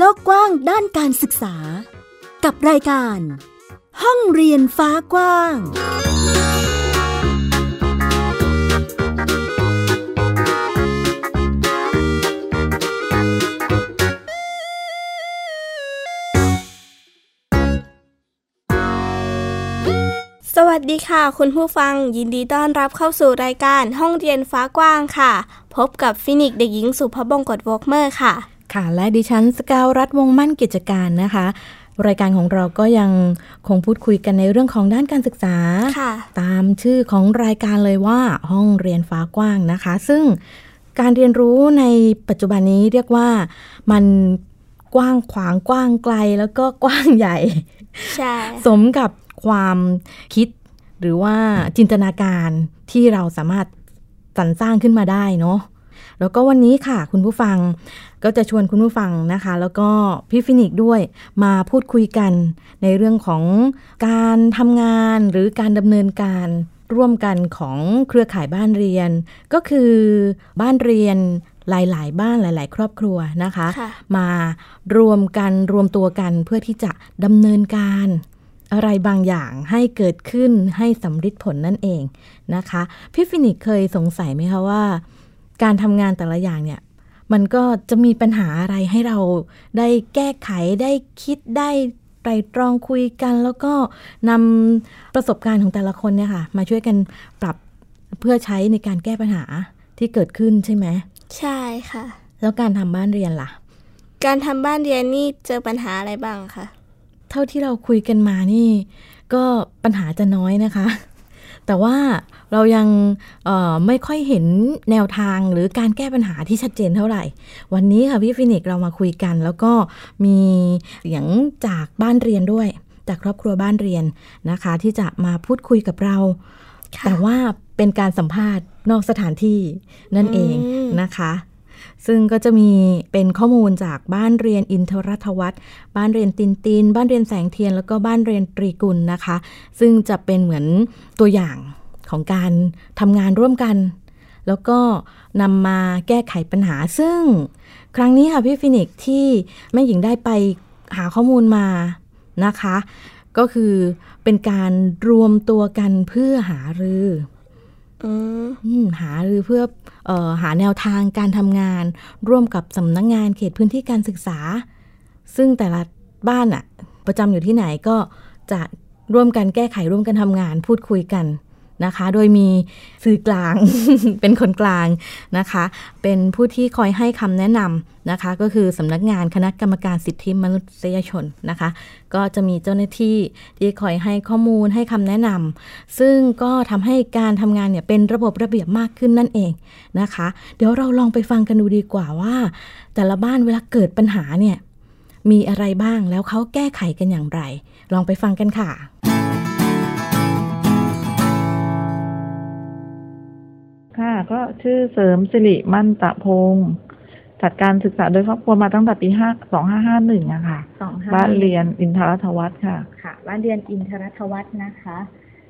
โลกกว้างด้านการศึกษา กับรายการ ห้องเรียนฟ้ากว้าง สวัสดีค่ะ คุณผู้ฟังยินดีต้อนรับเข้าสู่รายการห้องเรียนฟ้ากว้างค่ะ พบกับฟินิกส์เด็กหญิงสุภบงกตวอกเมอร์ค่ะ ค่ะ และดิฉันสกาวรัฐวงศ์มั่นกิจการนะคะ รายการของเราก็ยังคงพูดคุยกันในเรื่องของด้านการศึกษาค่ะตามชื่อของรายการเลยว่าห้องเรียนฟ้ากว้างนะคะ ซึ่งการเรียนรู้ในปัจจุบันนี้เรียกว่ามันกว้างขวางกว้างไกลแล้วก็กว้างใหญ่ ใช่ สมกับความคิดหรือว่าจินตนาการที่เราสามารถสรรสร้างขึ้นมาได้เนาะ แล้วก็วันนี้ค่ะคุณผู้ฟังก็จะชวนคุณผู้ฟังนะคะ แล้วก็พี่ฟินิกซ์ด้วยมาพูดคุยกันในเรื่องของการทำงานหรือการดำเนินการร่วมกันของเครือข่ายบ้านเรียน ก็คือบ้านเรียนหลาย ๆ บ้านหลาย ๆ ครอบครัวนะคะค่ะมารวมกันรวมตัวกันเพื่อที่จะดำเนินการอะไรบางอย่างให้เกิดขึ้นให้สำฤทธิ์ผลนั่นเองนะคะ พี่ฟินิกซ์เคยสงสัยไหมคะว่า การทำงานแต่ละอย่างเนี่ยมันก็จะมีปัญหาอะไรให้เราได้แก้ไขได้คิดได้ไตรตรองคุยกัน แล้วก็นำประสบการณ์ของแต่ละคนเนี่ยค่ะ มาช่วยกันปรับเพื่อใช้ในการแก้ปัญหาที่เกิดขึ้นใช่ไหมใช่ค่ะ แล้วการทำบ้านเรียนล่ะ การทำบ้านเรียนนี่เจอปัญหาอะไรบ้างคะเท่าที่เราคุยกันมานี่ ก็ปัญหาจะน้อยนะคะ แต่ว่าเรายังเอ่อไม่ค่อยเห็นแนวทางหรือการแก้ปัญหาที่ชัดเจนเท่าไหร่ วันนี้ค่ะพี่ฟินิกซ์เรามาคุยกัน แล้วก็มีเสียงจากบ้านเรียนด้วย จากครอบครัวบ้านเรียนนะคะ ที่จะมาพูดคุยกับเราค่ะแต่ว่าเป็นการสัมภาษณ์นอกสถานที่นั่นเองอืมนะคะ ซึ่งก็จะมีเป็นข้อมูลจากบ้านเรียนอินทรัฐวัฒน์บ้านเรียนตินติน บ้านเรียนแสงเทียน แล้วก็บ้านเรียนตรีกุลนะคะ ซึ่งจะเป็นเหมือนตัวอย่างของการทำงานร่วมกัน แล้วก็นำมาแก้ไขปัญหา ซึ่งครั้งนี้ค่ะพี่ฟินิกซ์ที่แม่หญิงได้ไปหาข้อมูลมานะคะ ก็คือเป็นการรวมตัวกันเพื่อหารือ หาหรือเพื่อออหาแนวทางการทำงาน ร่วมกับสำนักงงานเขตพื้นที่การศึกษา ซึ่งแต่ละบ้านอะประจำอยู่ที่ไหนก็จะร่วมกันแก้ไขร่วมกันทำงาน พูดคุยกัน นะคะ โดยมีสื่อกลางเป็นคนกลางนะคะ เป็นผู้ที่คอยให้คำแนะนำนะคะ ก็คือสำนักงานคณะกรรมการสิทธิมนุษยชนนะคะ ก็จะมีเจ้าหน้าที่ที่คอยให้ข้อมูลให้คำแนะนำซึ่งก็ทำให้การทำงานเนี่ยเป็นระบบระเบียบมากขึ้นนั่นเองนะคะ เดี๋ยวเราลองไปฟังกันดูดีกว่าว่า แต่ละบ้านเวลาเกิดปัญหาเนี่ยมีอะไรบ้างแล้วเขาแก้ไขกันอย่างไร ลองไปฟังกันค่ะ ก็ชื่อเสริมสิริมั่นตะพงศ์จัดการศึกษาโดยครอบครัวมาตั้งแต่ปีห้าสองห้าห้าหนึ่งอะค่ะสองห้าบ้านเรียนอินทรทวัฒน์ค่ะ ค่ะ บ้านเรียนอินทรัฐวัฒน์นะคะ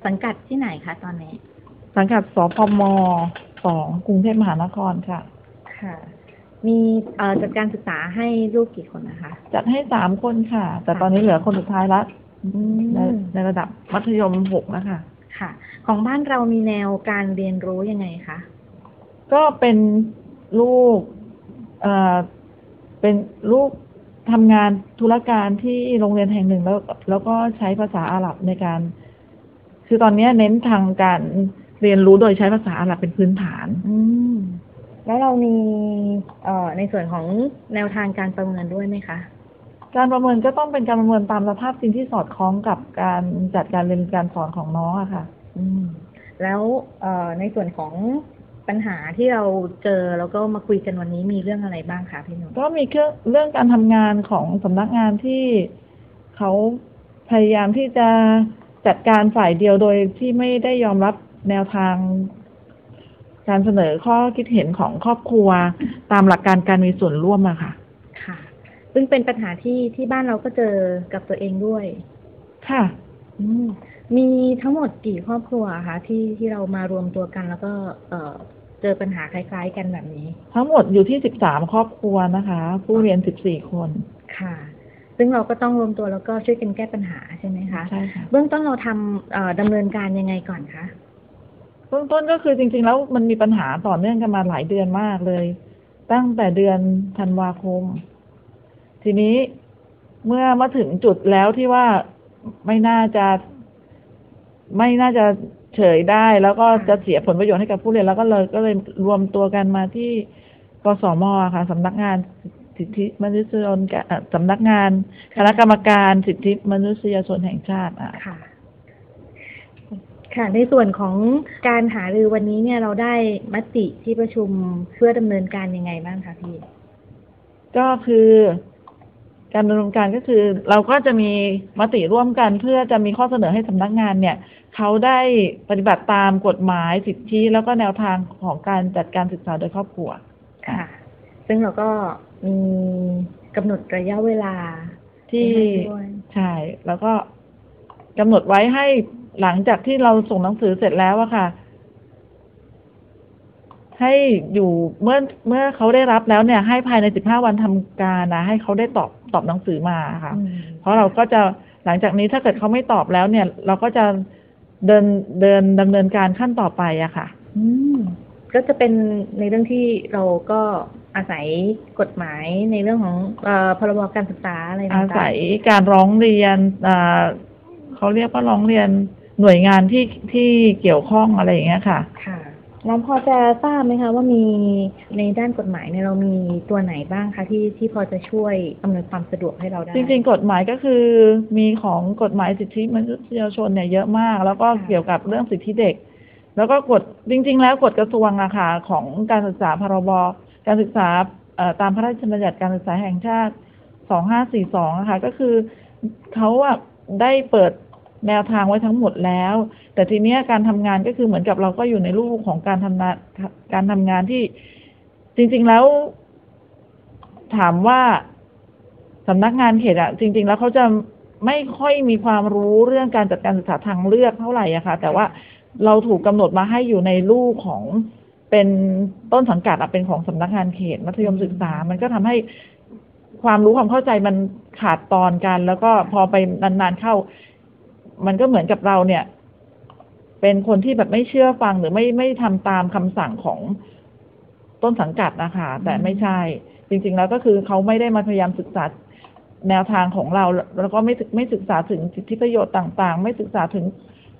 สังกัดที่ไหนคะตอนนี้ สังกัดสพมสองกรุงเทพมหานครค่ะ ค่ะ มีเอ่อจัดการศึกษาให้ลูกกี่คนนะคะ จัดให้สามคนค่ะ แต่ตอนนี้เหลือคนสุดท้ายละอืมในในระดับมัธยมหกแล้วค่ะค่ะ ของบ้านเรามีแนวการเรียนรู้ยังไงคะ ก็เป็นลูกเอ่อเป็นลูกทำงานธุรการที่โรงเรียนแห่งหนึ่งแล้ว แล้วก็ใช้ภาษาอาหรับในการ คือตอนนี้เน้นทางการเรียนรู้โดยใช้ภาษาอาหรับเป็นพื้นฐาน อืมแล้วเรามีเอ่อในส่วนของแนวทางการประเมินด้วยไหมคะ การประเมินก็ต้องเป็นการประเมินตามสภาพจริงที่สอดคล้องกับการจัดการเรียนการสอนของน้องอะค่ะ อืม แล้วเอ่อในส่วนของ ปัญหาที่เราเจอแล้วก็มาคุยกันวันนี้มีเรื่องอะไรบ้างคะพี่หนุ่มก็มีเครื่องเรื่องการทำงานของสำนักงานที่เขาพยายามที่จะจัดการฝ่ายเดียวโดยที่ไม่ได้ยอมรับแนวทาง การเสนอข้อคิดเห็นของครอบครัว ตามหลักการการมีส่วนร่วมอะค่ะ ค่ะ ซึ่งเป็นปัญหาที่ที่บ้านเราก็เจอกับตัวเองด้วย ค่ะ อืมมีทั้งหมดกี่ครอบครัวคะที่ที่เรามารวมตัวกันแล้วก็เอ่อ เจอปัญหาคล้าย ๆ กันแบบนี้ ทั้งหมดอยู่ที่สิบสามครอบครัวนะคะ ผู้เรียนสิบสี่คนค่ะ ซึ่งเราก็ต้องรวมตัวแล้วก็ช่วยกันแก้ปัญหาใช่ไหมคะใช่ค่ะเบื้องต้นเราทำเอ่อดำเนินการยังไงก่อนคะเบื้องต้นก็คือจริง ๆ แล้วมันมีปัญหาต่อเนื่องกันมาหลายเดือนมากเลย ตั้งแต่เดือนธันวาคม ทีนี้เมื่อมาถึงจุดแล้วที่ว่าไม่น่าจะไม่น่าจะ เฉยได้ แล้วก็จะเสียผลประโยชน์ให้กับผู้เรียนแล้วก็เลยก็เลยรวมตัวกันมาที่กสมค่ะสำนักงานสิทธิมนุษยชนกะเอ่อสำนักงานคณะกรรมการสิทธิมนุษยชนแห่งชาติอะค่ะค่ะในส่วนของการหารือวันนี้เนี่ยเราได้มติที่ประชุมเพื่อดำเนินการยังไงบ้างคะพี่ ก็คือการดำเนินการก็คือ เราก็จะมีมติร่วมกันเพื่อจะมีข้อเสนอให้สำนักงานเนี่ย เขาได้ปฏิบัติตามกฎหมายสิทธิแล้วก็แนวทางของการจัดการศึกษาโดยครอบครัวค่ะ ซึ่งเราก็มีกำหนดระยะเวลาที่ให้ด้วยใช่ แล้วก็กำหนดไว้ให้หลังจากที่เราส่งหนังสือเสร็จแล้วอะค่ะ ให้อยู่เมื่อเมื่อเขาได้รับแล้วเนี่ย ให้ภายในสิบห้าวันทำการนะให้เขาได้ตอบตอบหนังสือมาค่ะอืมเพราะเราก็จะหลังจากนี้ถ้าเกิดเขาไม่ตอบแล้วเนี่ย เราก็จะ เดินเดินดำเนินการขั้นต่อไปอะค่ะ อืมก็จะเป็นในเรื่องที่เราก็อาศัยกฎหมายในเรื่องของเออพรบการศึกษาอะไรต่างๆอาศัยการร้องเรียนอ่าเขาเรียกว่าร้องเรียนหน่วยงานที่ที่เกี่ยวข้องอะไรอย่างเงี้ยค่ะ ค่ะ แล้วพอจะทราบไหมคะว่ามีในด้านกฎหมายเนี่ยเรามีตัวไหนบ้างคะที่ที่พอจะช่วยอำนวยความสะดวกให้เราได้ จริงๆกฎหมายก็คือมีของกฎหมายสิทธิมนุษยชนเนี่ยเยอะมาก แล้วก็เกี่ยวกับเรื่องสิทธิเด็ก แล้วก็กฎจริง ๆ แล้วกฎกระทรวงอะค่ะของการศึกษาพรบการศึกษาตามพระราชบัญญัติการศึกษาแห่งชาติ 2542อะค่ะก็คือเขาอะได้เปิดแนวทางไว้ทั้งหมดแล้ว แต่ทีเนี้ยการทำงานก็คือเหมือนกับเราก็อยู่ในรูปของการทำงานการทำงานที่จริง ๆแล้ว ถามว่าสำนักงานเขตอะจริง ๆ แล้วเขาจะไม่ค่อยมีความรู้เรื่องการจัดการศึกษาทางเลือกเท่าไหร่อะค่ะ แต่ว่าเราถูกกำหนดมาให้อยู่ในรูปของเป็นต้นสังกัดอะเป็นของสำนักงานเขตมัธยมศึกษา มันก็ทำให้ความรู้ความเข้าใจมันขาดตอนกัน แล้วก็พอไปนานๆเข้า มันก็เหมือนกับเราเนี่ย เป็นคนที่แบบไม่เชื่อฟังหรือไม่ไม่ทำตามคำสั่งของต้นสังกัดนะคะ แต่ไม่ใช่ จริง ๆ แล้วก็คือเขาไม่ได้มาพยายามศึกษาแนวทางของเรา แล้วก็ไม่ศึกไม่ศึกษาถึงสิทธิประโยชน์ต่าง ๆ ไม่ศึกษาถึง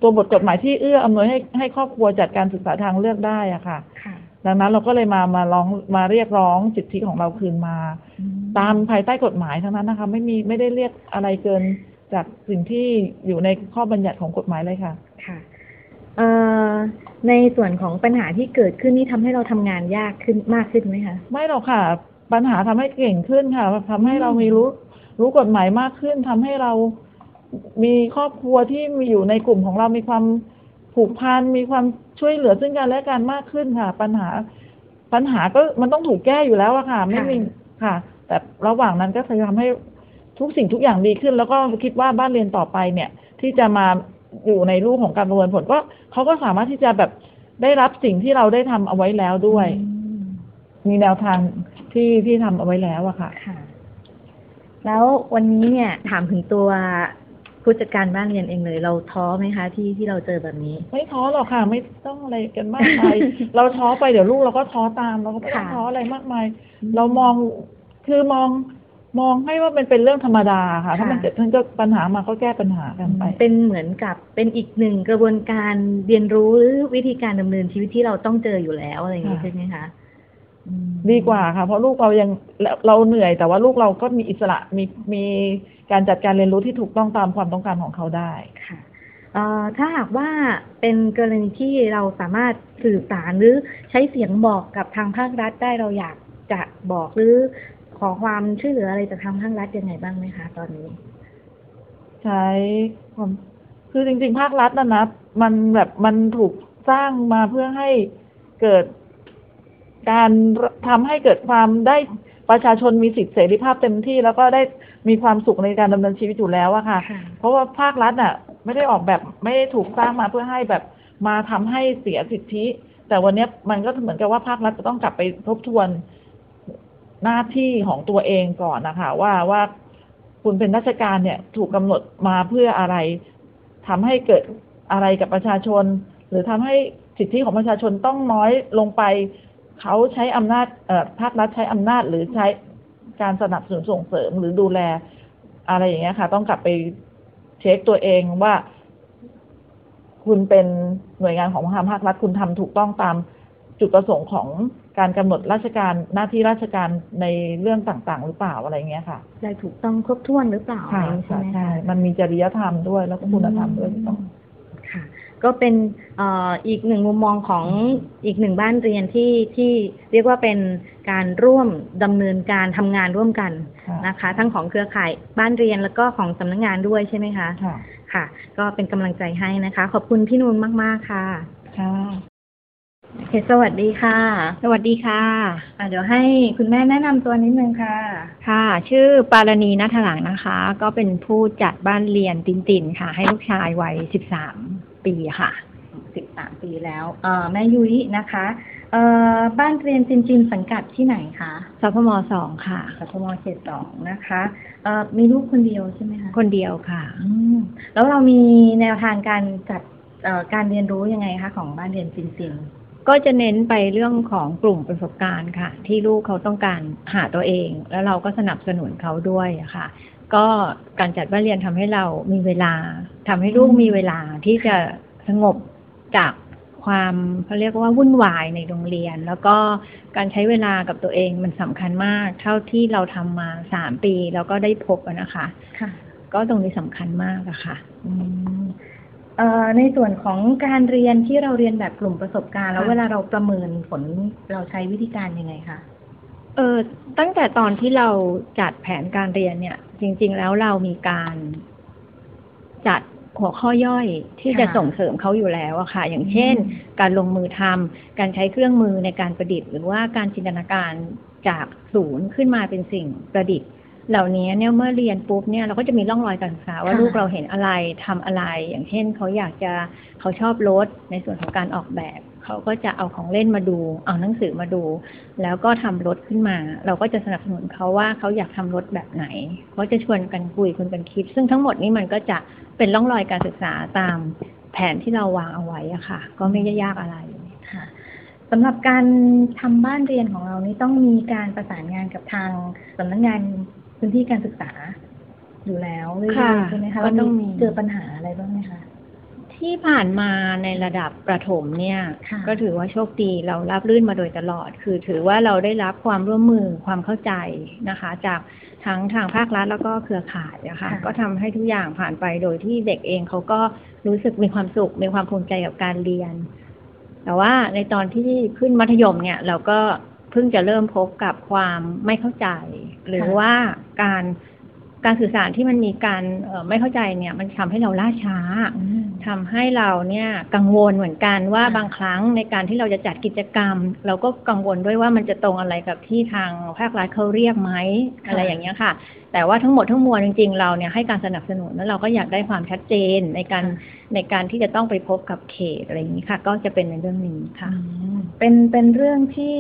ตัวบทกฎหมายที่เอื้ออำนวยให้ให้ครอบครัวจัดการศึกษาทางเลือกได้อะค่ะค่ะ ดังนั้นเราก็เลยมามาร้องมาเรียกร้องสิทธิของเราคืนมา ตามภายใต้กฎหมายทั้งนั้นนะคะ ไม่มีไม่ได้เรียกอะไรเกินจากสิ่งที่อยู่ในข้อบัญญัติของกฎหมายเลยค่ะ ค่ะเอ่อ ในส่วนของปัญหาที่เกิดขึ้นนี่ทำให้เราทำงานยากขึ้นมากขึ้นไหมคะ ไม่หรอกค่ะ ปัญหาทำให้เก่งขึ้นค่ะทำให้เรามีรู้รู้กฎหมายมากขึ้นทำให้เรามีครอบครัวที่มีอยู่ในกลุ่มของเรามีความผูกพันมีความช่วยเหลือซึ่งกันและกันมากขึ้นค่ะ ปัญหาปัญหาก็มันต้องถูกแก้อยู่แล้วอะค่ะ ไม่มีค่ะ แต่ระหว่างนั้นก็จะทำให้ทุกสิ่งทุกอย่างดีขึ้น แล้วก็คิดว่าบ้านเรียนต่อไปเนี่ย ที่จะมา อยู่ในรูปของการประเมินผลก็เขาก็สามารถที่จะแบบได้รับสิ่งที่เราได้ทำเอาไว้แล้วด้วยอืมมีแนวทางที่ที่ทำเอาไว้แล้วอะค่ะค่ะ แล้ววันนี้เนี่ยถามถึงตัวผู้จัดการบ้านเรียนเองเลย เราท้อไหมคะ ที่ที่เราเจอแบบนี้ ไม่ท้อหรอกค่ะ ไม่ต้องอะไรกันมากมายเราท้อไปเดี๋ยวลูกเราก็ท้อตามเราก็ไม่ต้องค่ะท้ออะไรมากมายเรามองคือมอง มองให้ว่ามันเป็นเรื่องธรรมดาค่ะ ถ้ามันเกิดขึ้นก็ปัญหามาก็แก้ปัญหากันไป เป็นเหมือนกับเป็นอีกหนึ่งกระบวนการเรียนรู้หรือวิธีการดำเนินชีวิตที่เราต้องเจออยู่แล้วอะไรอย่างนี้ค่ะใช่ไหมคะอืมดีกว่าค่ะ เพราะลูกเรายังเราเราเหนื่อย แต่ว่าลูกเราก็มีอิสระมีมีการจัดการเรียนรู้ที่ถูกต้องตามความต้องการของเขาได้ค่ะเอ่อถ้าหากว่าเป็นกรณีที่เราสามารถสื่อสารหรือใช้เสียงบอกกับทางภาครัฐได้เราอยากจะบอกหรือ ขอความช่วยเหลืออะไรจากทางภาครัฐยังไงบ้างไหมคะ ตอนนี้ ใช้ความคือจริง ๆ ภาครัฐนะนะมันแบบมันถูกสร้างมาเพื่อให้เกิดการทำให้เกิดความได้ประชาชนมีสิทธิเสรีภาพเต็มที่ แล้วก็ได้มีความสุขในการดำเนินชีวิตอยู่แล้วอะค่ะค่ะเพราะว่าภาครัฐน่ะไม่ได้ออกแบบไม่ได้ถูกสร้างมาเพื่อให้แบบมาทำให้เสียสิทธิ แต่วันเนี้ยมันก็เหมือนกับว่าภาครัฐจะต้องกลับไปทบทวน หน้าที่ของตัวเองก่อนนะคะ ว่าว่าคุณเป็นราชการเนี่ยถูกกำหนดมาเพื่ออะไรทำให้เกิดอะไรกับประชาชน หรือทำให้สิทธิของประชาชนต้องน้อยลงไป เขาใช้อำนาจเอ่อภาครัฐใช้อำนาจหรือใช้การสนับสนุนส่งเสริมหรือดูแลอะไรอย่างเงี้ยค่ะ ต้องกลับไปเช็คตัวเองว่า คุณเป็นหน่วยงานของทางภาครัฐคุณทำถูกต้องตาม จุดประสงค์ของการกำหนดราชการหน้าที่ราชการในเรื่องต่างๆ หรือเปล่าอะไรเงี้ยค่ะได้ถูกต้องครบถ้วนหรือเปล่าอะไรค่ะอย่างนี้ใช่ไหมใช่คะมันมีจริยธรรมด้วยแล้วก็คุณธรรมด้วยที่ต้องค่ะ ก็เป็นเอ่ออีกหนึ่งมุมมองของอีกหนึ่งบ้านเรียนที่ที่เรียกว่าเป็นการร่วมดำเนินการทำงานร่วมกันค่ะนะคะ ทั้งของเครือข่ายบ้านเรียนแล้วก็ของสำนักงานด้วยใช่ไหมคะค่ะค่ะก็เป็นกำลังใจให้นะคะ ขอบคุณพี่นูนมาก ๆ ค่ะค่ะ โอเคสวัสดีค่ะ สวัสดีค่ะอะ เดี๋ยวให้คุณแม่แนะนำตัวนิดนึงค่ะ ค่ะ ชื่อปารณีนัทหลังนะคะ ก็เป็นผู้จัดบ้านเรียนตินตินค่ะ ให้ลูกชายวัยสิบสามปีค่ะสิบสามปีแล้วเอ่อแม่ยุ้ยนะคะเอ่อบ้านเรียนจินจินสังกัดที่ไหนคะสพมสองค่ะ กทมเขตสองนะคะเอ่อมีลูกคนเดียวใช่ไหมคะคนเดียวค่ะ อืมแล้วเรามีแนวทางการจัดเอ่อการเรียนรู้ยังไงคะของบ้านเรียนจินจิน ก็จะเน้นไปเรื่องของกลุ่มประสบการณ์ค่ะ ที่ลูกเขาต้องการหาตัวเอง แล้วเราก็สนับสนุนเขาด้วยอะค่ะ ก็การจัดบ้านเรียนทำให้เรามีเวลาทำให้ลูกมีเวลาที่จะสงบจากความเขาเรียกว่าวุ่นวายในโรงเรียน แล้วก็การใช้เวลากับตัวเองมันสำคัญมาก เท่าที่เราทำมาสามปีแล้วก็ได้พบอะนะคะ ค่ะ ก็ตรงนี้สำคัญมากอะค่ะอืมเอ่อ ในส่วนของการเรียนที่เราเรียนแบบกลุ่มประสบการณ์ แล้วค่ะเวลาเราประเมินผลเราใช้วิธีการยังไงคะเออตั้งแต่ตอนที่เราจัดแผนการเรียนเนี่ย จริง ๆ แล้วเรามีการจัดหัวข้อย่อยที่จะค่ะส่งเสริมเขาอยู่แล้วอะค่ะ อย่างเช่น การลงมือทำการใช้เครื่องมือในการประดิษฐ์ หรือว่าการจินตนาการจากศูนย์ขึ้นมาเป็นสิ่งประดิษฐ์ เหล่านี้เนี่ยเมื่อเรียนปุ๊บเนี่ยเราก็จะมีร่องรอยการศึกษาว่าค่ะลูกเราเห็นอะไรทำอะไร อย่างเช่นเขาอยากจะเขาชอบรถในส่วนของการออกแบบเขาก็จะเอาของเล่นมาดู เอาหนังสือมาดู แล้วก็ทำรถขึ้นมา เราก็จะสนับสนุนเขาว่าเขาอยากทำรถแบบไหนเขาจะชวนกันคุยคุยกันคิด ซึ่งทั้งหมดนี้มันก็จะเป็นร่องรอยการศึกษาตามแผนที่เราวางเอาไว้อะค่ะ ก็ไม่ได้ยากอะไรค่ะสำหรับการทำบ้านเรียนของเรานี่ต้องมีการประสานงานกับทางสำนักงาน พื้นที่การศึกษาอยู่แล้วเรื่อค่ะยๆใช่ไหมคะก็ต้องมีเจอปัญหาอะไรบ้างไหมคะที่ผ่านมาในระดับประถมเนี่ยค่ะก็ถือว่าโชคดีเรารับรื่นมาโดยตลอด คือถือว่าเราได้รับความร่วมมือความเข้าใจนะคะ จากทั้งทางภาครัฐแล้วก็เครือข่ายนะคะก็ทำให้ทุกอย่างผ่านไปโดยที่เด็กเองเขาก็รู้สึกมีความสุขมีความภูมิใจกับการเรียน แต่ว่าในตอนที่ขึ้นมัธยมเนี่ย เราก็ เพิ่งจะเริ่มพบกับความไม่เข้าใจ หรือว่าการ การสื่อสารที่มันมีการเอ่อไม่เข้าใจเนี่ย มันทำให้เราล่าช้าอืมทำให้เราเนี่ยกังวลเหมือนกันว่าค่ะบางครั้งในการที่เราจะจัดกิจกรรม เราก็กังวลด้วยว่ามันจะตรงอะไรกับที่ทางภาครัฐเขาเรียกไหมอะไรอย่างเงี้ยค่ะ แต่ว่าทั้งหมดทั้งมวลจริง ๆ เราเนี่ยให้การสนับสนุนแล้วเราก็อยากได้ความชัดเจนในการในการที่จะต้องไปพบกับเขตอะไรอย่างนี้ค่ะ ก็จะเป็นในเรื่องนี้ค่ะอืมเป็นเป็นเรื่องที่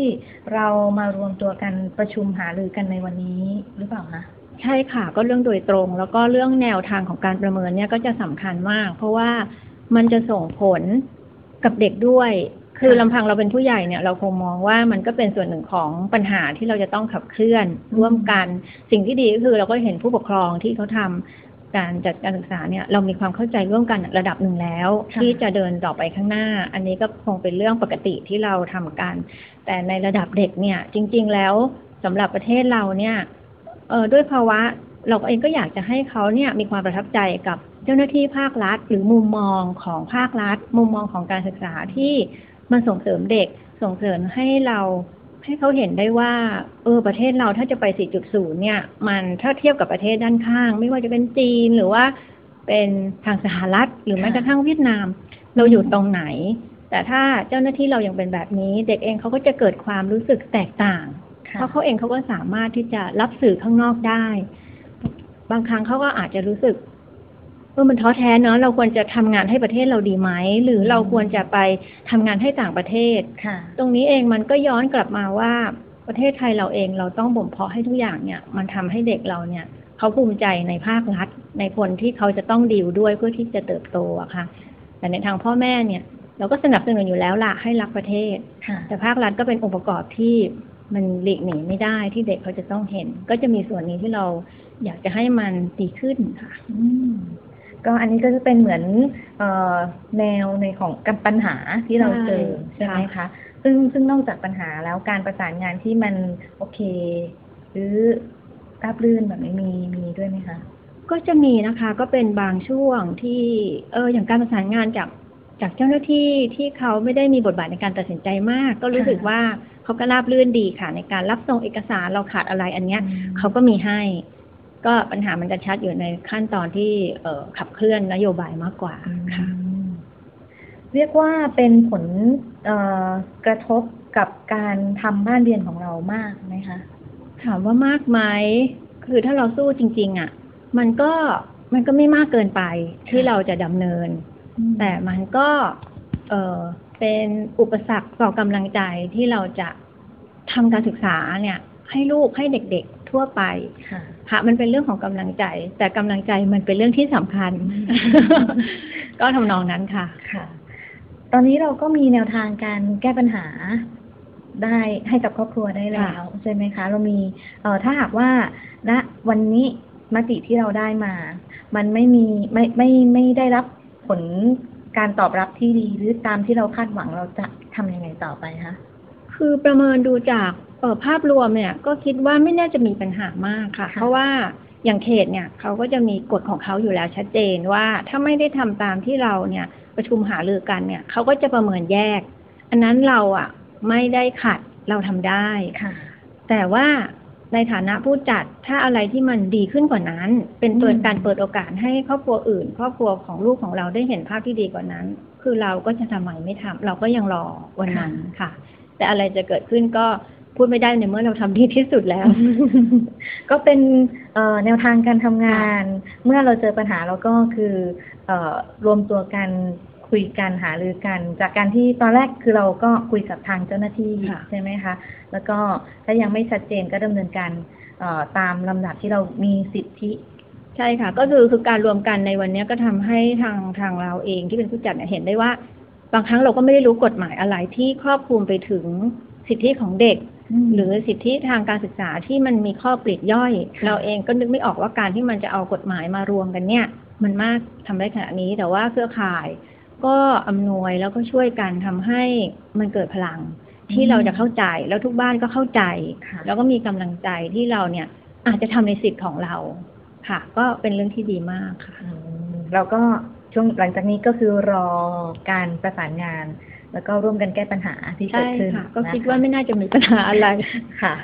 เรามารวมตัวกันประชุมหารือกันในวันนี้หรือเปล่าคะ ใช่ค่ะ ก็เรื่องโดยตรง แล้วก็เรื่องแนวทางของการประเมินเนี่ยก็จะสำคัญมาก เพราะว่ามันจะส่งผลกับเด็กด้วย คือค่ะลำพังเราเป็นผู้ใหญ่เนี่ย เราคงมองว่ามันก็เป็นส่วนหนึ่งของปัญหาที่เราจะต้องขับเคลื่อนร่วมกัน สิ่งที่ดีก็คือเราก็เห็นผู้ปกครองที่เขาทำการจัดการศึกษาเนี่ยเรามีความเข้าใจร่วมกันระดับหนึ่งแล้วค่ะที่จะเดินต่อไปข้างหน้า อันนี้ก็คงเป็นเรื่องปกติที่เราทำกัน แต่ในระดับเด็กเนี่ย จริง ๆ แล้วสำหรับประเทศเราเนี่ย เออด้วยภาวะเราเองก็อยากจะให้เขาเนี่ยมีความประทับใจกับเจ้าหน้าที่ภาครัฐ หรือมุมมองของภาครัฐ มุมมองของการศึกษาที่มันส่งเสริมเด็กส่งเสริมให้เราให้เขาเห็นได้ว่า เออประเทศเราถ้าจะไป 4.0 เนี่ย มันถ้าเทียบกับประเทศด้านข้าง ไม่ว่าจะเป็นจีนหรือว่าเป็นทางสหรัฐ หรือแม้กระทั่งเวียดนาม เราอยู่ตรงไหน แต่ถ้าเจ้าหน้าที่เรายังเป็นแบบนี้ เด็กเองเขาก็จะเกิดความรู้สึกแตกต่าง เพราะเขาเองเขาก็สามารถที่จะรับสื่อข้างนอกได้ บางครั้งเขาก็อาจจะรู้สึกเออมันท้อแท้เนาะเราควรจะทำงานให้ประเทศเราดีไหมหรือเราควรจะไปทำงานให้ต่างประเทศค่ะ ตรงนี้เองมันก็ย้อนกลับมาว่าประเทศไทยเราเองเราต้องบ่มเพาะให้ทุกอย่างเนี่ย มันทำให้เด็กเราเนี่ยเขาภูมิใจในภาครัฐ ในคนที่เขาจะต้องดีลด้วยเพื่อที่จะเติบโตอะค่ะ แต่ในทางพ่อแม่เนี่ย เราก็สนับสนุนอยู่แล้วล่ะให้รักประเทศค่ะแต่ภาครัฐก็เป็นองค์ประกอบที่ มันหลีกหนีไม่ได้ที่เด็กเขาจะต้องเห็น ก็จะมีส่วนนี้ที่เราอยากจะให้มันดีขึ้นค่ะอืมก็อันนี้ก็จะเป็นเหมือนเอ่อแนวในของกับปัญหาที่เราเจอใช่ใช่ไหมคะซึ่งซึ่งนอกจากปัญหาแล้วการประสานงานที่มันโอเค หรือราบรื่นแบบนี้มีมีด้วยไหมคะก็จะมีนะคะก็เป็นบางช่วงที่เอออย่างการประสานงานจาก จากเจ้าหน้าที่ที่เขาไม่ได้มีบทบาทในการตัดสินใจมาก ก็รู้สึกค่ะว่าเขาก็ราบรื่นดีค่ะ ในการรับส่งเอกสารเราขาดอะไรอันเนี้ยเขาก็มีให้ ก็ปัญหามันจะชัดอยู่ในขั้นตอนที่เอ่อขับเคลื่อนนโยบายมากกว่าค่ะอืมเรียกว่าเป็นผลเอ่อกระทบกับการทำบ้านเรียนของเรามากไหมคะ ถามว่ามากไหมคือถ้าเราสู้จริง ๆอะ มันก็มันก็ไม่มากเกินไปที่เราจะดำเนิน แต่มันก็เออเป็นอุปสรรคต่อกำลังใจที่เราจะทำการศึกษาเนี่ย ให้ลูกให้เด็กๆทั่วไปค่ะค่ะมันเป็นเรื่องของกำลังใจ แต่กำลังใจมันเป็นเรื่องที่สำคัญ ก็ทำนองนั้นค่ะค่ะ ตอนนี้เราก็มีแนวทางการแก้ปัญหาได้ให้กับครอบครัวได้แล้วใช่ไหมคะ เรามีเอ่อถ้าหากว่าณวันนี้มติที่เราได้มา มันไม่มีไม่ไม่ไม่ได้รับ ผลการตอบรับที่ดีหรือตามที่เราคาดหวังเราจะทำยังไงต่อไปคะคือประเมินดูจากเอ่อภาพรวมเนี่ย ก็คิดว่าไม่น่าจะมีปัญหามากค่ะค่ะ เพราะว่าอย่างเขตเนี่ยเขาก็จะมีกฎของเขาอยู่แล้วชัดเจนว่าถ้าไม่ได้ทำตามที่เราเนี่ยประชุมหารือกันเนี่ยเขาก็จะประเมินแยก อันนั้นเราอะไม่ได้ขัดเราทำได้ค่ะ แต่ว่า ในฐานะผู้จัดถ้าอะไรที่มันดีขึ้นกว่านั้น เป็นเปิดอืมการเปิดโอกาสให้ครอบครัวอื่น ครอบครัวของลูกของเราได้เห็นภาพที่ดีกว่านั้น คือเราก็จะทำไมไม่ทำเราก็ยังรอวันนั้นค่ะ แต่อะไรจะเกิดขึ้นก็พูดไม่ได้ในเมื่อเราทำดีที่สุดแล้ว ก็เป็นเอ่อแนวทางการทำงาน เมื่อเราเจอปัญหาเราก็คือเอ่อรวมตัวกัน คุยกันหารือกัน จากการที่ตอนแรกคือเราก็คุยกับทางเจ้าหน้าที่ค่ะใช่ไหมคะ แล้วก็ถ้ายังไม่ชัดเจนก็ดำเนินการเอ่อตามลำดับที่เรามีสิทธิใช่ค่ะ ก็คือคือการรวมกันในวันนี้ก็ทำให้ทางทางเราเองที่เป็นผู้จัดเนี่ยเห็นได้ว่า บางครั้งเราก็ไม่ได้รู้กฎหมายอะไรที่ครอบคลุมไปถึงสิทธิของเด็ก หรือสิทธิทางการศึกษาที่มันมีข้อปลีกย่อยค่ะเราเองก็นึกไม่ออกว่าการที่มันจะเอากฎหมายมารวมกันเนี่ย มันมากทำได้ขนาดนี้แต่ว่าเครือข่าย ก็อำนวยแล้วก็ช่วยกันทำให้มันเกิดพลัง ที่เราจะเข้าใจแล้วทุกบ้านก็เข้าใจค่ะแล้วก็มีกำลังใจที่เราเนี่ยอาจจะทำในสิทธิ์ของเราค่ะ ก็เป็นเรื่องที่ดีมากค่ะอืมเราก็ช่วงหลังจากนี้ก็คือรอการประสานงาน แล้วก็ร่วมกันแก้ปัญหาที่เกิใช่ดขึ้นค่ะก็นะะคิดว่าไม่น่าจะมีปัญหาอะไรค่ะ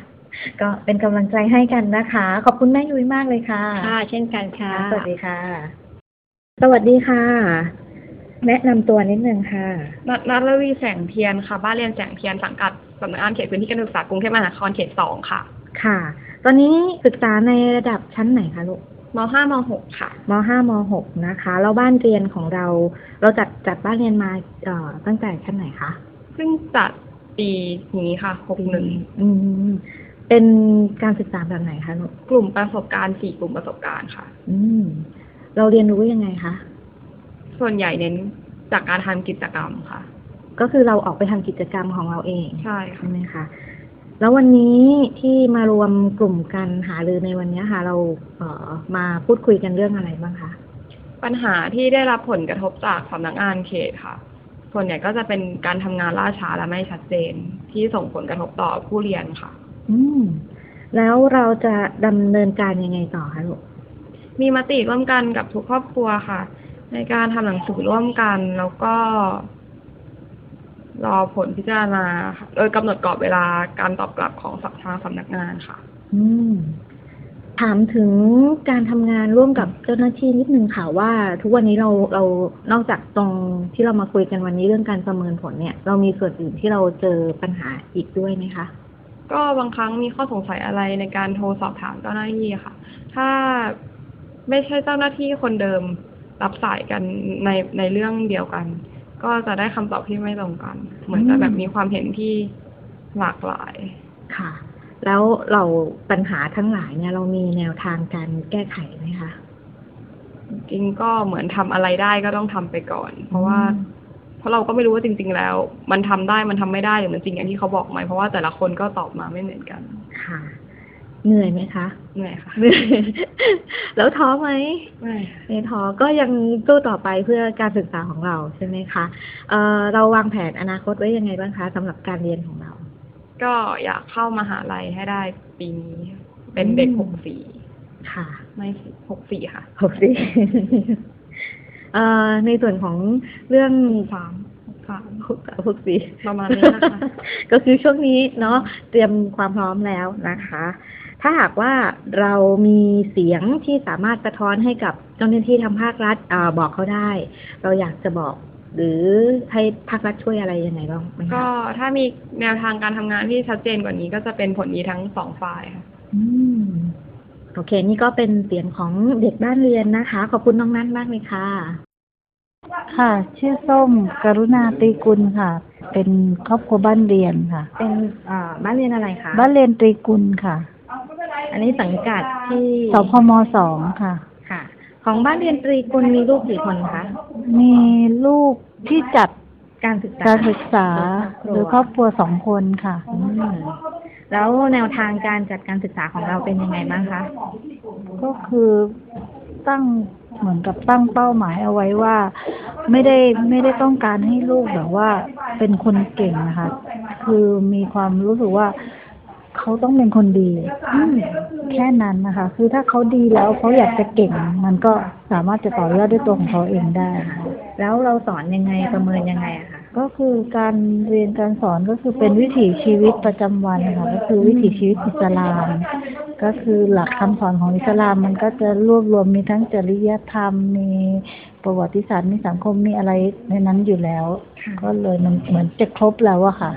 ก็เป็นกำลังใจให้กันนะคะ ขอบคุณแม่ยุ้ยมากเลยค่ะ ค่ะ เช่นกันค่ะ สวัสดีค่ะ สวัสดีค่ะ แนะนำตัวนิดนึงค่ะ นัทนัทรวีแสงเทียนค่ะ บ้านเรียนแสงเทียนสังกัดสำนักงานเขตพื้นที่การศึกษากรุงเทพมหานครเขตสองค่ะ ค่ะ ตอนนี้ศึกษาในระดับชั้นไหนคะลูกมห้ามหกค่ะมห้ามหกนะคะ แล้วบ้านเรียนของเรา เราจัดจัดบ้านเรียนมาเอ่อตั้งแต่ชั้นไหนคะซึ่งจัดปีนี้ค่ะหกหนึ่งอืมเป็นการศึกษาแบบไหนคะลูกกลุ่มประสบการณ์สี่กลุ่มประสบการณ์ค่ะ อืม เราเรียนรู้ยังไงคะ ส่วนใหญ่เน้นจากการทำกิจกรรมค่ะ ก็คือเราออกไปทำกิจกรรมของเราเองใช่ค่ะใช่ไหมคะแล้ววันนี้ที่มารวมกลุ่มกันหารือในวันนี้ค่ะ เราเอ่อมาพูดคุยกันเรื่องอะไรบ้างคะปัญหาที่ได้รับผลกระทบจากสำนักงานเขตค่ะ ส่วนใหญ่ก็จะเป็นการทำงานล่าช้าและไม่ชัดเจน ที่ส่งผลกระทบต่อผู้เรียนค่ะ อืม แล้วเราจะดำเนินการยังไงต่อคะลูกมีมติร่วมกันกับทุกครอบครัวค่ะ ในการทำหนังสือร่วมกันแล้วก็รอผลพิจารณาค่ะโดยกำหนดกรอบเวลาการตอบกลับของสัทางสำนักงานค่ะ อืม ถามถึงการทำงานร่วมกับเจ้าหน้าที่นิดนึงค่ะว่า ทุกวันนี้เราเรานอกจากตรงที่เรามาคุยกันวันนี้เรื่องการประเมินผลเนี่ย เรามีส่วนอื่นที่เราเจอปัญหาอีกด้วยไหมคะก็บางครั้งมีข้อสงสัยอะไรในการโทรสอบถามเจ้าหน้าที่ค่ะ ถ้าไม่ใช่เจ้าหน้าที่คนเดิม รับสายกันในในเรื่องเดียวกัน ก็จะได้คำตอบที่ไม่ตรงกัน เหมือนจะแบบมีความเห็นที่หลากหลายค่ะ แล้วเราปัญหาทั้งหลายเนี่ยเรามีแนวทางการแก้ไขไหมคะจริงๆก็เหมือนทำอะไรได้ก็ต้องทำไปก่อน เพราะว่าเพราะเราก็ไม่รู้ว่าจริง ๆ แล้ว มันทำได้มันทำไม่ได้หรือมันจริงอย่างที่เขาบอกไหมเพราะว่าแต่ละคนก็ตอบมาไม่เหมือนกันค่ะ เหนื่อยไหมคะ เหนื่อยค่ะ เหนื่อย แล้วท้อไหมไม่ค่ะไม่ท้อ ก็ยังสู้ต่อไปเพื่อการศึกษาของเราใช่ไหมคะเอ่อเราวางแผนอนาคตไว้ยังไงบ้างคะสำหรับการเรียนของเรา ก็อยากเข้ามหาลัยให้ได้ปีนี้ เป็นเด็กอืมหกสี่ค่ะไม่หกสี่ค่ะหกสิเอ่อในส่วนของเรื่อง สามสาม หกสามหกสี่ประมาณนี้นะคะ ก็คือช่วงนี้เนาะเตรียมความพร้อมแล้วนะคะ ถ้าหากว่าเรามีเสียงที่สามารถสะท้อนให้กับเจ้าหน้าที่ทางภาครัฐอาบอกเขาได้ เราอยากจะบอกหรือให้ภาครัฐช่วยอะไรยังไงบ้างไหมคะก็ถ้ามีแนวทางการทำงานที่ชัดเจนกว่านี้ก็จะเป็นผลดีทั้งสองฝ่ายค่ะอืมโอเค นี่ก็เป็นเสียงของเด็กบ้านเรียนนะคะ ขอบคุณน้องนัทมากเลยค่ะ ค่ะ ชื่อส้ม กรุณาตรีกุลค่ะ เป็นครอบครัวบ้านเรียนค่ะ เป็นอ่าบ้านเรียนอะไรคะ บ้านเรียนตรีกุลค่ะ อันนี้สังกัดที่สพมสองค่ะ ค่ะ ของบ้านเรียนตรีกุลมีลูกกี่คนคะ มีลูกที่จัดการศึกษาการศึกษาหรือครอบครัวสองคนค่ะอืมแล้วแนวทางการจัดการศึกษาของเราเป็นยังไงบ้างคะ ก็คือตั้งเหมือนกับตั้งเป้าหมายเอาไว้ว่า ไม่ได้ไม่ได้ต้องการให้ลูกแบบว่าเป็นคนเก่งนะคะ คือมีความรู้สึกว่า เขาต้องเป็นคนดีอืมแค่นั้นนะคะ คือถ้าเขาดีแล้วเขาอยากจะเก่ง มันก็สามารถจะต่อยอดด้วยตัวของเขาเองได้ค่ะแล้วเราสอนยังไงประเมินยังไงอะคะก็คือการเรียนการสอนก็คือเป็นวิถีชีวิตประจำวันค่ะก็คือวิถีชีวิตอิสลาม ก็คือหลักคำสอนของอิสลามมันก็จะรวบรวมมีทั้งจริยธรรม มีประวัติศาสตร์มีสังคมมีอะไรในนั้นอยู่แล้ว ก็เลยมันเหมือนจะครบแล้วอะค่ะ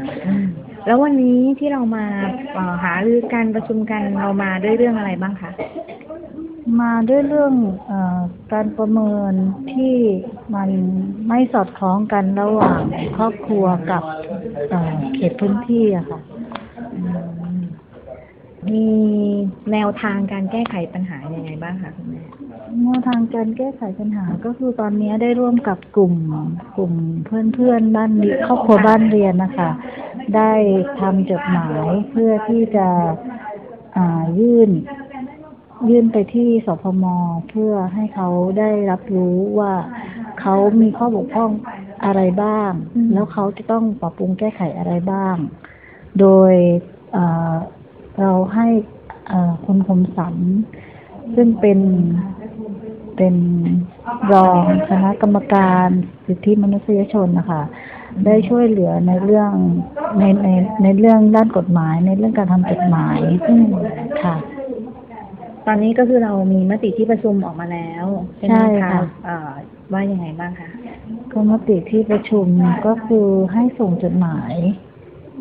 แล้ววันนี้ที่เรามาเอ่อหารือการประชุมกันเรามาด้วยเรื่องอะไรบ้างคะ มาด้วยเรื่องเออการประเมินที่มันไม่สอดคล้องกันระหว่างครอบครัวกับเอ่อเขตพื้นที่อะค่ะ มีแนวทางการแก้ไขปัญหายังไงบ้างคะคุณแม่แนวทางการแก้ไขปัญหาก็คือตอนนี้ได้ร่วมกับกลุ่มกลุ่มเพื่อนเพื่อนๆบ้านเรียนครอบครัวบ้านเรียนนะคะ ได้ทำจดหมายเพื่อที่จะอ่ายื่น ยื่นไปที่สพมเพื่อให้เขาได้รับรู้ว่าเขามีข้อบกพร่องอะไรบ้างอืมแล้วเขาจะต้องปรับปรุงแก้ไขอะไรบ้าง โดยเอ่อเราให้เอ่อคุณคมสันซึ่งเป็นเป็นรองคณะกรรมการสิทธิมนุษยชนนะคะ ได้ช่วยเหลือในเรื่องในในในเรื่องด้านกฎหมาย ในเรื่องการทำจดหมายค่ะ ตอนนี้ก็คือเรามีมติที่ประชุมออกมาแล้วใช่ไหมใช่คะค่ะ เอ่อว่ายังไงบ้างคะก็มติที่ประชุมก็คือให้ส่งจดหมาย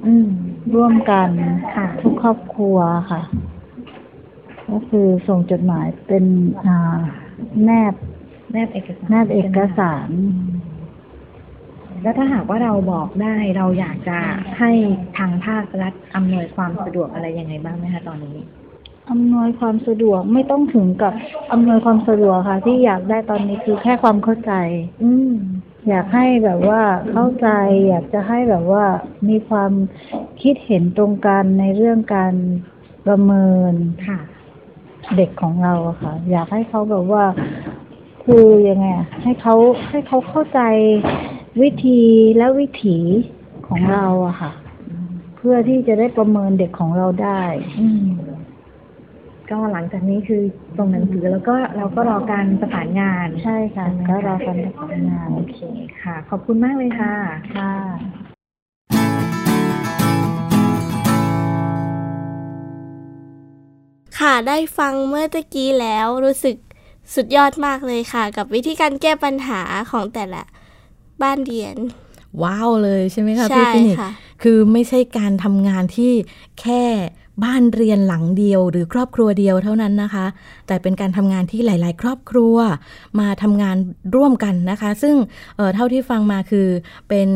อืม ร่วมกันค่ะ ทุกครอบครัวค่ะ ก็คือส่งจดหมายเป็นอ่าแนบแนบเอกสารแนบเอกสาร แล้วถ้าหากว่าเราบอกได้เราอยากจะให้ทางภาครัฐอำนวยความสะดวกอะไรยังไงบ้างไหมคะตอนนี้อำนวยความสะดวกไม่ต้องถึงกับอำนวยความสะดวกค่ะ ที่อยากได้ตอนนี้คือแค่ความเข้าใจ อืมอยากให้แบบว่าเข้าใจ อยากจะให้แบบว่ามีความคิดเห็นตรงกันในเรื่องการประเมินค่ะ เด็กของเราอะค่ะ อยากให้เขาแบบว่า คือยังไงอะให้เขาให้เขาเข้าใจ วิธีและวิถีของเราอะค่ะ เพื่อที่จะได้ประเมินเด็กของเราได้อืมก็หลังจากนี้คือส่งหนังสือแล้วก็เราก็รอการประสานงานใช่ค่ะไหมก็รอการประสานงานโอเคค่ะ ขอบคุณมากเลยค่ะค่ะค่ะได้ฟังเมื่อตะกี้แล้วรู้สึกสุดยอดมากเลยค่ะ กับวิธีการแก้ปัญหาของแต่ละ บ้านเรียน ว้าวเลยใช่ไหมคะใช่พี่ฟินิกซ์ค่ะคือไม่ใช่การทำงานที่แค่บ้านเรียนหลังเดียวหรือครอบครัวเดียวเท่านั้นนะคะ แต่เป็นการทำงานที่หลาย ๆ ครอบครัวมาทำงานร่วมกันนะคะ ซึ่งเเท่าที่ฟังมาคือเป็น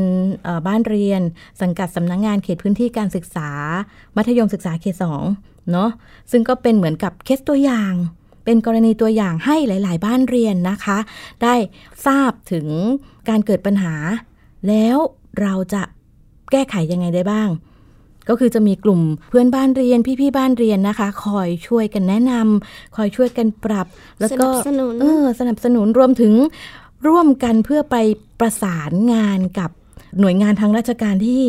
บ้านเรียนสังกัดสำนักงงานเขตพื้นที่การศึกษา มัธยมศึกษาเขตสองเนาะซึ่งก็เป็นเหมือนกับเคสตัวอย่าง เป็นกรณีตัวอย่างให้หลาย ๆ บ้านเรียนนะคะ ได้ทราบถึง การเกิดปัญหา แล้วเราจะแก้ไขยังไงได้บ้าง ก็คือจะมีกลุ่มเพื่อนบ้านเรียนพี่ๆบ้านเรียนนะคะ คอยช่วยกันแนะนำคอยช่วยกันปรับ แล้วก็สนับสนุนเออสนับสนุนรวมถึงร่วมกันเพื่อไปประสานงานกับหน่วยงานทางราชการที่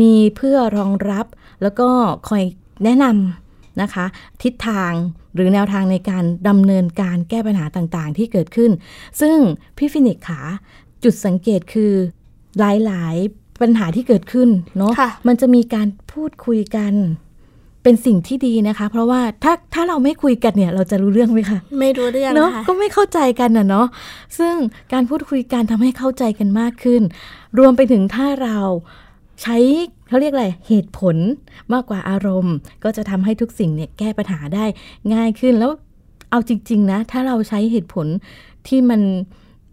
มีเพื่อรองรับ แล้วก็คอยแนะนำนะคะ ทิศทางหรือแนวทางในการดำเนินการแก้ปัญหาต่างๆ ที่เกิดขึ้น ซึ่งพี่ฟินิกขา จุดสังเกตคือหลาย ๆ ปัญหาที่เกิดขึ้นเนาะะมันจะมีการพูดคุยกันเป็นสิ่งที่ดีนะคะ เพราะว่าถ้าถ้าเราไม่คุยกันเนี่ย เราจะรู้เรื่องไหมคะไม่รู้เรื่องเนาะก็ไม่เข้าใจกันนะเนาะซึ่งการพูดคุยกันทำให้เข้าใจกันมากขึ้น รวมไปถึงถ้าเราใช้เขาเรียกอะไรเหตุผลมากกว่าอารมณ์ ก็จะทำให้ทุกสิ่งเนี่ยแก้ปัญหาได้ง่ายขึ้นแล้วเอาจริง ๆ นะ ถ้าเราใช้เหตุผลที่มัน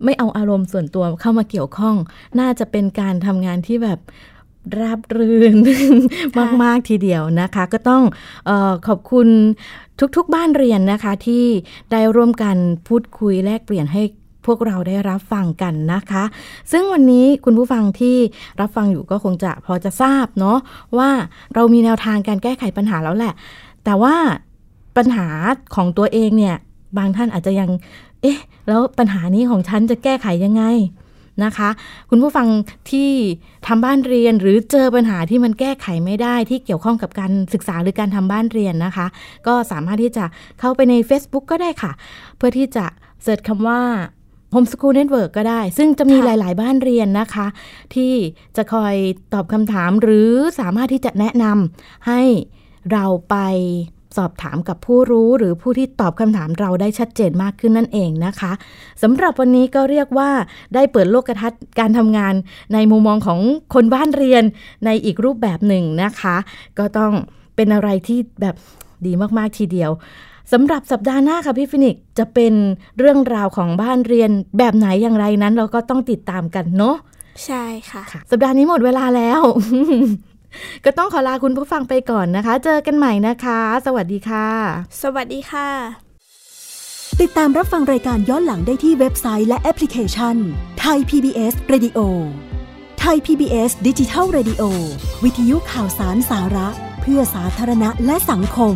ไม่เอาอารมณ์ส่วนตัวเข้ามาเกี่ยวข้อง น่าจะเป็นการทำงานที่แบบราบรื่นมาก ๆ ทีเดียวนะคะ ก็ต้องออขอบคุณทุก ๆ บ้านเรียนนะคะ ที่ได้ร่วมกันพูดคุยแลกเปลี่ยนให้พวกเราได้รับฟังกันนะคะ ซึ่งวันนี้คุณผู้ฟังที่รับฟังอยู่ก็คงจะพอจะทราบเนาะว่าเรามีแนวทางการแก้ไขปัญหาแล้วแหละ แต่ว่าปัญหาของตัวเองเนี่ยบางท่านอาจจะยัง เอ๊ะ แล้วปัญหานี้ของฉันจะแก้ไขยังไงนะคะ คุณผู้ฟังที่ทำบ้านเรียนหรือเจอปัญหาที่มันแก้ไขไม่ได้ที่เกี่ยวข้องกับการศึกษาหรือการทำบ้านเรียนนะคะ ก็สามารถที่จะเข้าไปใน Facebook ก็ได้ค่ะ เพื่อที่จะเสิร์ชคำว่า Homeschool Network ก็ได้ ซึ่งจะมีหลาย ๆ บ้านเรียนนะคะ ที่จะคอยตอบคำถามหรือสามารถที่จะแนะนำให้เราไป สอบถามกับผู้รู้หรือผู้ที่ตอบคำถามเราได้ชัดเจนมากขึ้นนั่นเองนะคะสำหรับวันนี้ก็เรียกว่าได้เปิดโลกทัศน์การทำงานในมุมมองของคนบ้านเรียนในอีกรูปแบบหนึ่งนะคะ ก็ต้องเป็นอะไรที่แบบดีมากๆทีเดียวสำหรับสัปดาห์หน้าค่ะพี่ฟินิกจะเป็นเรื่องราวของบ้านเรียนแบบไหนอย่างไรนั้น เราก็ต้องติดตามกันเนาะใช่ค่ะคะสัปดาห์นี้หมดเวลาแล้ว ก็ต้องขอลาคุณผู้ฟังไปก่อนนะคะ เจอกันใหม่นะคะ สวัสดีค่ะ สวัสดีค่ะ ติดตามรับฟังรายการย้อนหลังได้ที่เว็บไซต์และแอปพลิเคชันไทย PBS Radio ไทย PBS ดิจิทัล Radio วิทยุข่าวสารสาระ เพื่อสาธารณะและสังคม